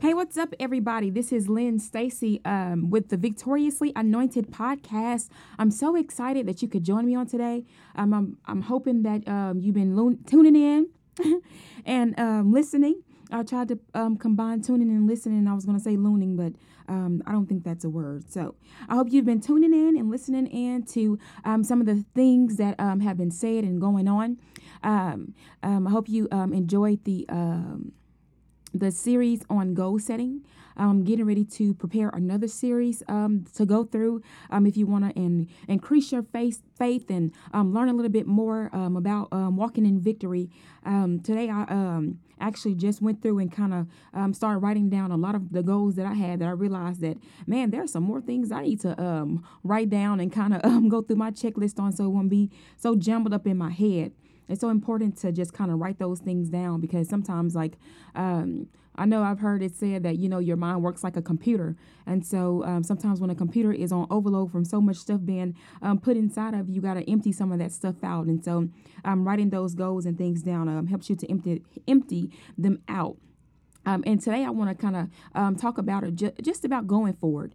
Hey, what's up, everybody? This is Lynn Stacy um, with the Victoriously Anointed podcast. I'm so excited that you could join me on today. Um, I'm, I'm hoping that um, you've been lo- tuning in and um, listening. I tried to um, combine tuning and listening. I was going to say looning, but um, I don't think that's a word. So I hope you've been tuning in and listening in to some of the things that have been said and going on. I hope you enjoyed the the series on goal setting. I'm getting ready to prepare another series um, to go through um, if you want to in, increase your faith, faith and um, learn a little bit more um, about um, walking in victory. Um, today, I um, actually just went through and kind of um, started writing down a lot of the goals that I had that I realized that, man, there are some more things I need to um, write down and kind of um, go through my checklist on so it won't be so jumbled up in my head it's so important to just kind of write those things down because sometimes like um, i know i've heard it said that you know your mind works like a computer. And so um, sometimes when a computer is on overload from so much stuff being um, put inside of you got to empty some of that stuff out. And so um, writing those goals and things down um, helps you to empty empty them out um, and today I want to kind of um, talk about it ju- just about going forward.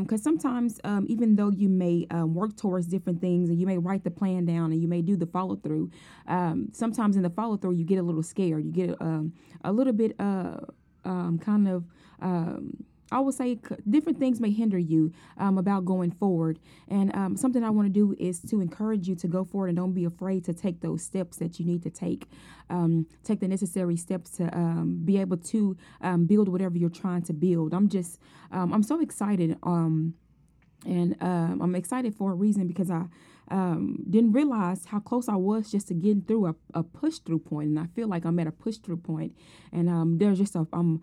Because sometimes, um, even though you may um, work towards different things and you may write the plan down and you may do the follow through, um, sometimes in the follow through, you get a little scared. You get um, a little bit uh, um, kind of. I would say different things may hinder you um, about going forward. And um, something I want to do is to encourage you to go forward and don't be afraid to take those steps that you need to take. Um, take the necessary steps to um, be able to um, build whatever you're trying to build. I'm just, um, I'm so excited. Um, and I'm excited for a reason because I didn't realize how close I was just to getting through a, a push through point, and I feel like I'm at a push through point, and there's just a I'm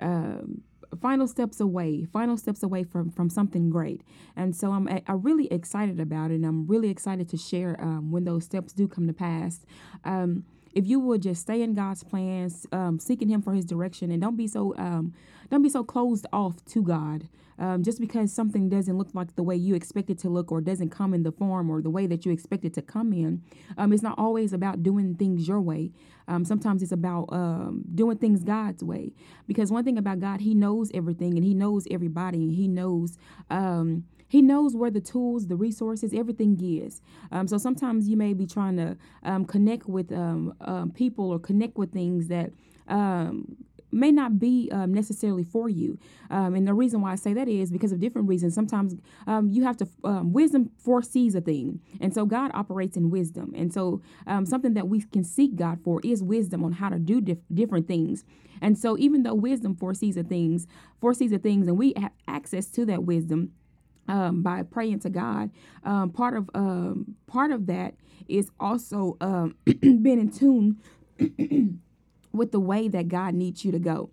um, final steps away, final steps away from from something great, and so I'm I'm really excited about it. and I'm really excited to share um, when those steps do come to pass. Um, if you would just stay in God's plans, um, seeking Him for His direction, and don't be so um, don't be so closed off to God. Um, just because something doesn't look like the way you expect it to look, or doesn't come in the form or the way that you expect it to come in, um, it's not always about doing things your way. Um, sometimes it's about um, doing things God's way. Because one thing about God, He knows everything, and He knows everybody, and He knows. Um, he knows where the tools, the resources, everything is. Um, so sometimes you may be trying to um, connect with um, people or connect with things that may not be um, necessarily for you. Um, and the reason why I say that is because of different reasons. Sometimes um, you have to, um, wisdom foresees a thing. And so God operates in wisdom. And so um, something that we can seek God for is wisdom on how to do dif- different things. And so even though wisdom foresees a things, foresees a things, and we have access to that wisdom, um, by praying to God. Um, part of um, part of that is also um, being in tune with the way that God needs you to go.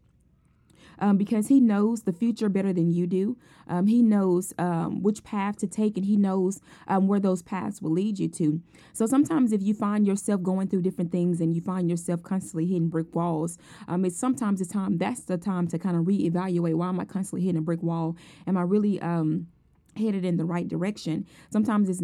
Um, because he knows the future better than you do. Um, he knows um, which path to take, and he knows um, where those paths will lead you to. So sometimes, if you find yourself going through different things and you find yourself constantly hitting brick walls, um, it's sometimes the time that's the time to kind of reevaluate. Why am I constantly hitting a brick wall? Am I really um, headed in the right direction. Sometimes it's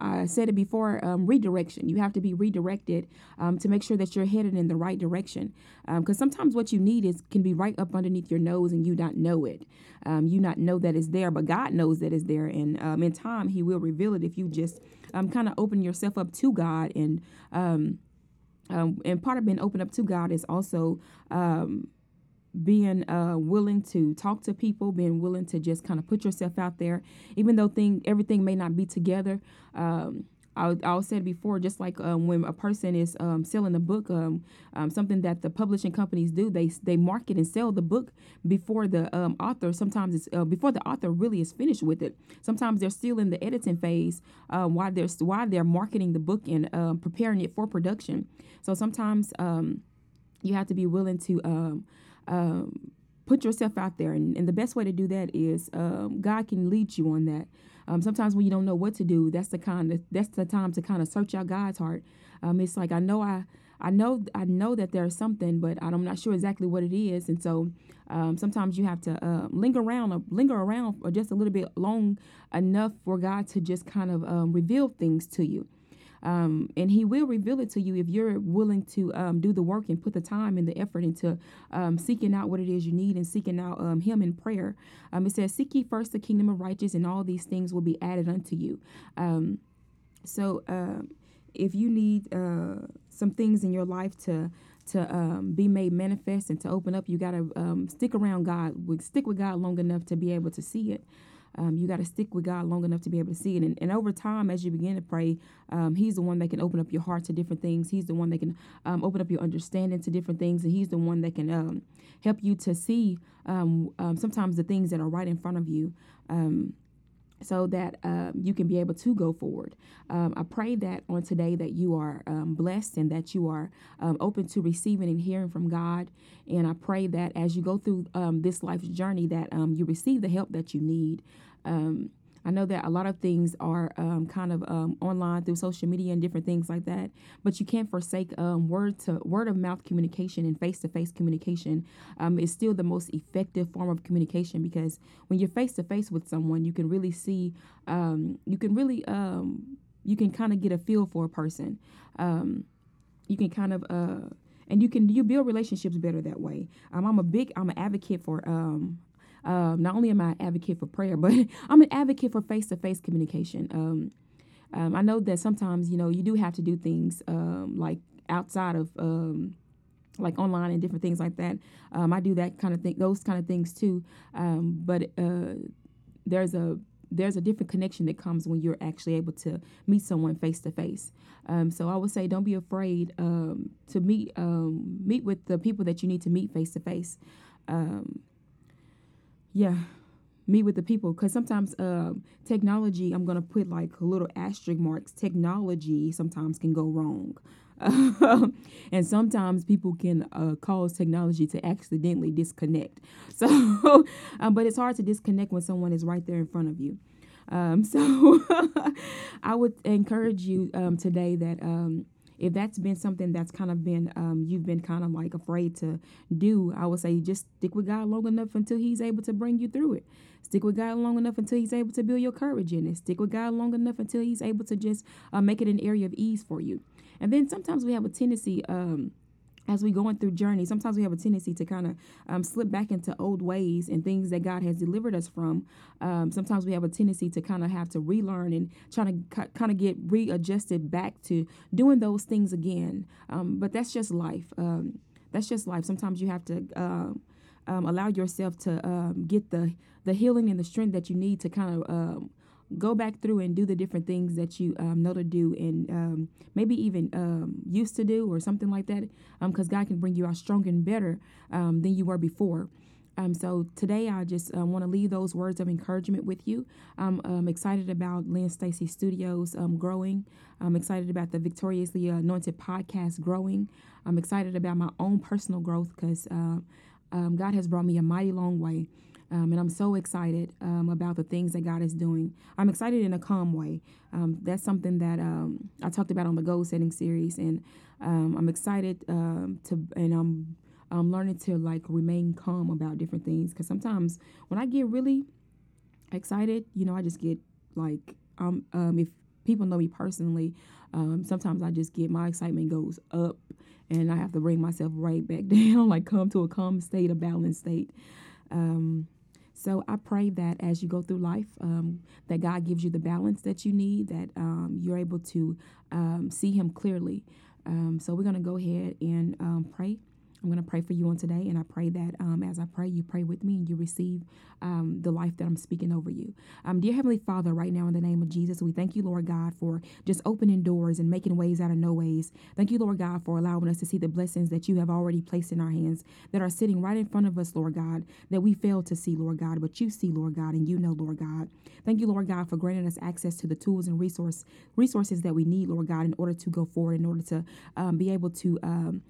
I said it before, um, redirection. You have to be redirected um, to make sure that you're headed in the right direction. Because sometimes what you need is can be right up underneath your nose and you not know it. Um, you not know that it's there, but God knows that it's there. And um, in time, He will reveal it if you just um, kind of open yourself up to God. And um, um, and part of being open up to God is also um, being uh, willing to talk to people, being willing to just kind of put yourself out there, even though thing everything may not be together. Um, I, I said before, just like um, when a person is um, selling a book, um, um, something that the publishing companies do, they they market and sell the book before the um, author. Sometimes it's uh, before the author really is finished with it. Sometimes they're still in the editing phase uh, while they're while they're marketing the book and um, preparing it for production. So sometimes um, you have to be willing to um, um, put yourself out there. And, and the best way to do that is um, god can lead you on that. Um, sometimes when you don't know what to do that's the kind of that's the time to kind of search out god's heart. Um, it's like i know i i know i know that there's something but i'm not sure exactly what it is. And so um, sometimes you have to uh, linger around or linger around for just a little bit long enough for god to just kind of um, reveal things to you Um, and He will reveal it to you if you're willing to um, do the work and put the time and the effort into um, seeking out what it is you need and seeking out um, Him in prayer. Um, it says, Seek ye first the kingdom of righteousness, and all these things will be added unto you. Um, so, if you need uh, some things in your life to to um, be made manifest and to open up, you got to um, stick around God. Stick with God long enough to be able to see it. Um, you got to stick with God long enough to be able to see it. And, and over time, as you begin to pray, um, He's the one that can open up your heart to different things. He's the one that can um, open up your understanding to different things. And He's the one that can um, help you to see um, um, sometimes the things that are right in front of you so that um, you can be able to go forward. Um, I pray that on today that you are um, blessed and that you are um, open to receiving and hearing from God. And I pray that as you go through um, this life's journey, that um, you receive the help that you need. I know that a lot of things are um, kind of um, online through social media and different things like that, but you can't forsake um, word to word of mouth communication and face to face communication um, is still the most effective form of communication because when you're face to face with someone, you can really see, um, you can really, um, you can kind of get a feel for a person. you can kind of, uh, and you can you build relationships better that way. I'm a big, I'm an advocate for um, not only am I an advocate for prayer, but I'm an advocate for face to face communication. Um, um, I know that sometimes, you know, you do have to do things um, like outside of um, like online and different things like that. Um, I do that kind of thing, those kind of things too. but uh, there's a there's a different connection that comes when you're actually able to meet someone face to face. So I would say don't be afraid to meet meet with the people that you need to meet face to face yeah meet with the people because sometimes uh, technology i'm gonna put like little asterisk marks technology sometimes can go wrong. And sometimes people can uh, cause technology to accidentally disconnect. So um, but it's hard to disconnect when someone is right there in front of you. Um, so i would encourage you um, today that um, if that's been something that's kind of been um, you've been kind of like afraid to do, I would say just stick with God long enough until He's able to bring you through it. Stick with God long enough until He's able to build your courage in it. Stick with God long enough until He's able to just uh, make it an area of ease for you. And then sometimes we have a tendency. Um, as we going through journey, sometimes we have a tendency to kind of um, slip back into old ways and things that God has delivered us from. Um, sometimes we have a tendency to kind of have to relearn and trying to kind of get readjusted back to doing those things again. Um, but that's just life. Um, that's just life. Sometimes you have to um, um, allow yourself to get the the healing and the strength that you need to kind of go back through and do the different things that you um, know to do and um, maybe even um, used to do or something like that because um, God can bring you out stronger and better um, than you were before. Um, so today I just uh, want to leave those words of encouragement with you. I'm excited about Lynn Stacy Studios growing. I'm excited about the Victoriously Anointed podcast growing. I'm excited about my own personal growth because uh, God has brought me a mighty long way. Um, and I'm so excited um, about the things that God is doing. I'm excited in a calm way. Um, that's something that um, I talked about on the goal setting series, and um, I'm excited um, to, and I'm, I'm learning to like remain calm about different things. Because sometimes when I get really excited, you know, I just get like, um, if people know me personally, sometimes I just get my excitement goes up, and I have to bring myself right back down, like come to a calm state, a balanced state. Um, so I pray that as you go through life, um, that God gives you the balance that you need, that um, you're able to um, see Him clearly. Um, so we're going to go ahead and um, pray. I'm going to pray for you on today, and I pray that um, as I pray, you pray with me and you receive um, the life that I'm speaking over you. Um, dear Heavenly Father, right now in the name of Jesus, we thank you, Lord God, for just opening doors and making ways out of no ways. Thank you, Lord God, for allowing us to see the blessings that you have already placed in our hands that are sitting right in front of us, Lord God, that we fail to see, Lord God, but you see, Lord God, and you know, Lord God. Thank you, Lord God, for granting us access to the tools and resource resources that we need, Lord God, in order to go forward, in order to um, be able to um,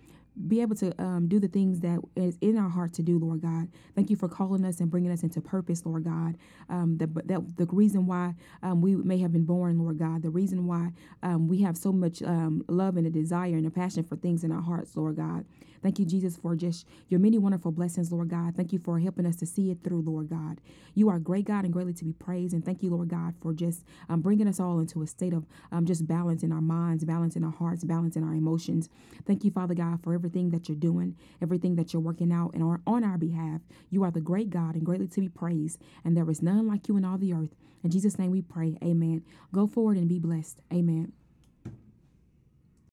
be able to um, do the things that is in our heart to do, Lord God. Thank you for calling us and bringing us into purpose, Lord God. Um, the, that, the reason why um, we may have been born, Lord God, the reason why um, we have so much um, love and a desire and a passion for things in our hearts, Lord God. Thank you, Jesus, for just your many wonderful blessings, Lord God. Thank you for helping us to see it through, Lord God. You are great God and greatly to be praised. And thank you, Lord God, for just um, bringing us all into a state of um, just balance in our minds, balance in our hearts, balance in our emotions. Thank you, Father God, for everything that you're doing, everything that you're working out and on, on our behalf. You are the great God and greatly to be praised. And there is none like you in all the earth. In Jesus' name we pray. Amen. Go forward and be blessed. Amen.